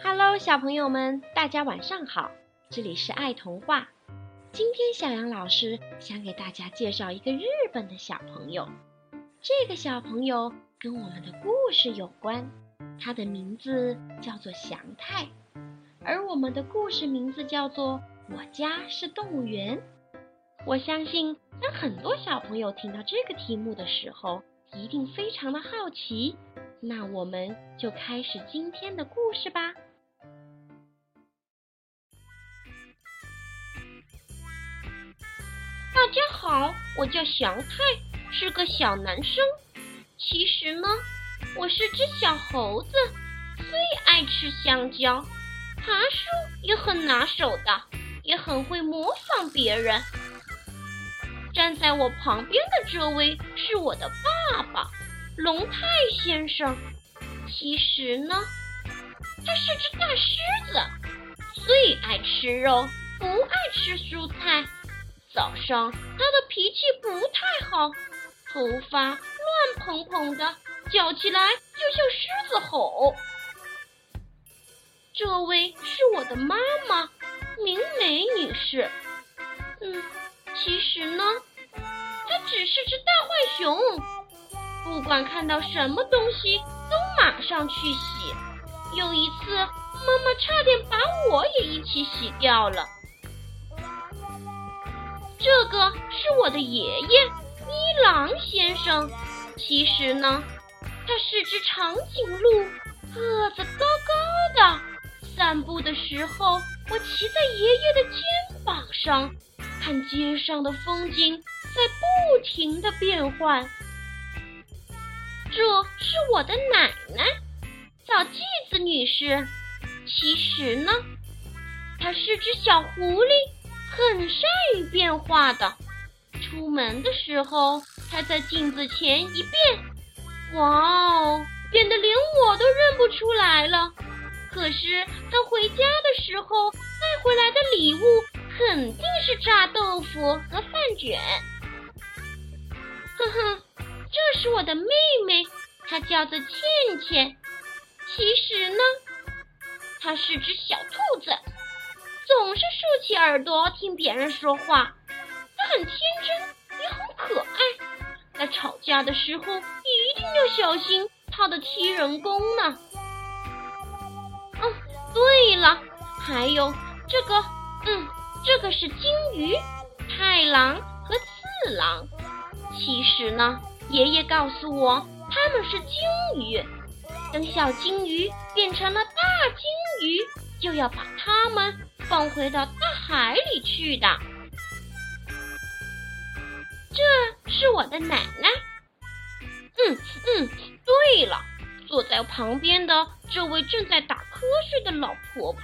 Hello，小朋友们，大家晚上好！这里是爱童话。今天小杨老师想给大家介绍一个日本的小朋友。这个小朋友跟我们的故事有关，他的名字叫做祥太，而我们的故事名字叫做《我家是动物园》。我相信，当很多小朋友听到这个题目的时候，一定非常的好奇。那我们就开始今天的故事吧。大家好，我叫祥太，是个小男生。其实呢，我是只小猴子，最爱吃香蕉，爬树也很拿手的，也很会模仿别人。站在我旁边的这位是我的爸爸，龙泰先生。其实呢，他是只大狮子，最爱吃肉，不爱吃蔬菜。早上他的脾气不太好，头发乱蓬蓬的，叫起来就像狮子吼。这位是我的妈妈，明美女士。嗯，其实呢，她只是只大坏熊，不管看到什么东西都马上去洗。有一次，妈妈差点把我也一起洗掉了。这个是我的爷爷一郎先生。其实呢，他是只长颈鹿，个子高高的。散步的时候，我骑在爷爷的肩膀上，看街上的风景在不停的变换。这是我的奶奶，叫纪子女士。其实呢，她是只小狐狸。很善于变化的，出门的时候，他在镜子前一变，哇哦，变得连我都认不出来了。可是他回家的时候带回来的礼物肯定是炸豆腐和饭卷。哼哼，这是我的妹妹，她叫做倩倩。其实呢，她是只小兔子。总是竖起耳朵听别人说话，他很天真，也很可爱。在吵架的时候一定要小心他的踢人功呢。嗯，对了，还有这个，嗯，这个是金鱼、太郎和次郎。其实呢，爷爷告诉我他们是金鱼。等小金鱼变成了大金鱼，就要把它们。放回到大海里去的。这是我的奶奶。嗯嗯，对了，坐在旁边的这位正在打瞌睡的老婆婆，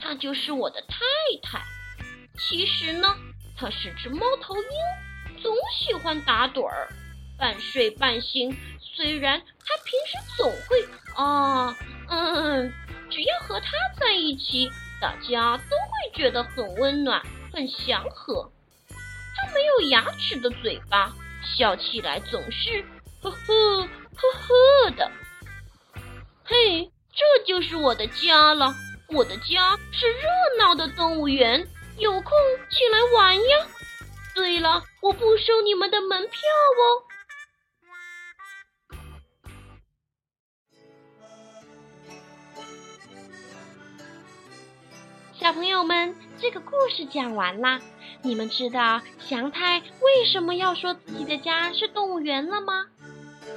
她就是我的太太。其实呢，她是只猫头鹰，总喜欢打盹儿，半睡半醒。虽然她平时总会啊嗯，只要和她在一起。大家都觉得很温暖、很祥和。它没有牙齿的嘴巴，笑起来总是呵呵呵呵的。嘿，这就是我的家了。我的家是热闹的动物园，有空进来玩呀。对了，我不收你们的门票哦。小朋友们，这个故事讲完啦。你们知道祥太为什么要说自己的家是动物园了吗？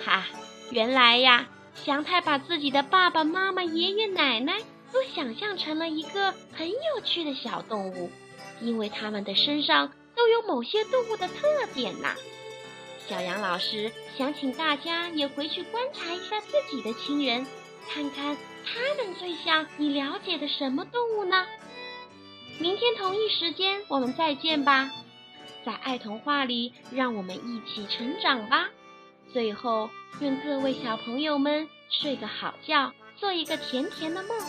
哈，原来呀，祥太把自己的爸爸妈妈、爷爷奶奶都想象成了一个很有趣的小动物，因为他们的身上都有某些动物的特点呐。小杨老师想请大家也回去观察一下自己的亲人，看看他们最像你了解的什么动物呢？明天同一时间，我们再见吧，在爱童话里，让我们一起成长吧。最后，愿各位小朋友们睡个好觉，做一个甜甜的梦。